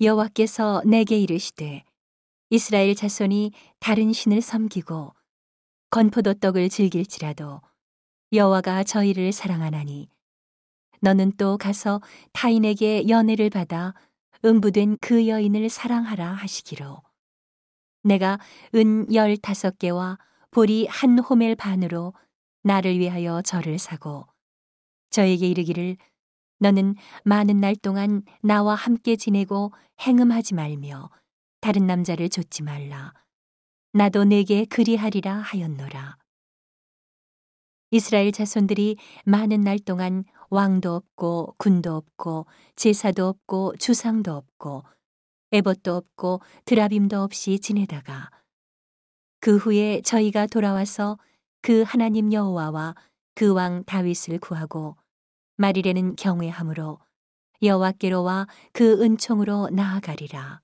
여호와께서 내게 이르시되 이스라엘 자손이 다른 신을 섬기고 건포도 떡을 즐길지라도 여호와가 저희를 사랑하나니 너는 또 가서 타인에게 연애를 받아 음부된 그 여인을 사랑하라 하시기로. 내가 은 열다섯 개와 보리 한 호멜 반으로 나를 위하여 절을 사고 저에게 이르기를 너는 많은 날 동안 나와 함께 지내고 행음하지 말며 다른 남자를 좇지 말라. 나도 내게 그리하리라 하였노라. 이스라엘 자손들이 많은 날 동안 왕도 없고 군도 없고 제사도 없고 주상도 없고 에봇도 없고 드라빔도 없이 지내다가 그 후에 저희가 돌아와서 그 하나님 여호와와 그 왕 다윗을 구하고 말이라는 경외함으로 여호와께로와 그 은총으로 나아가리라.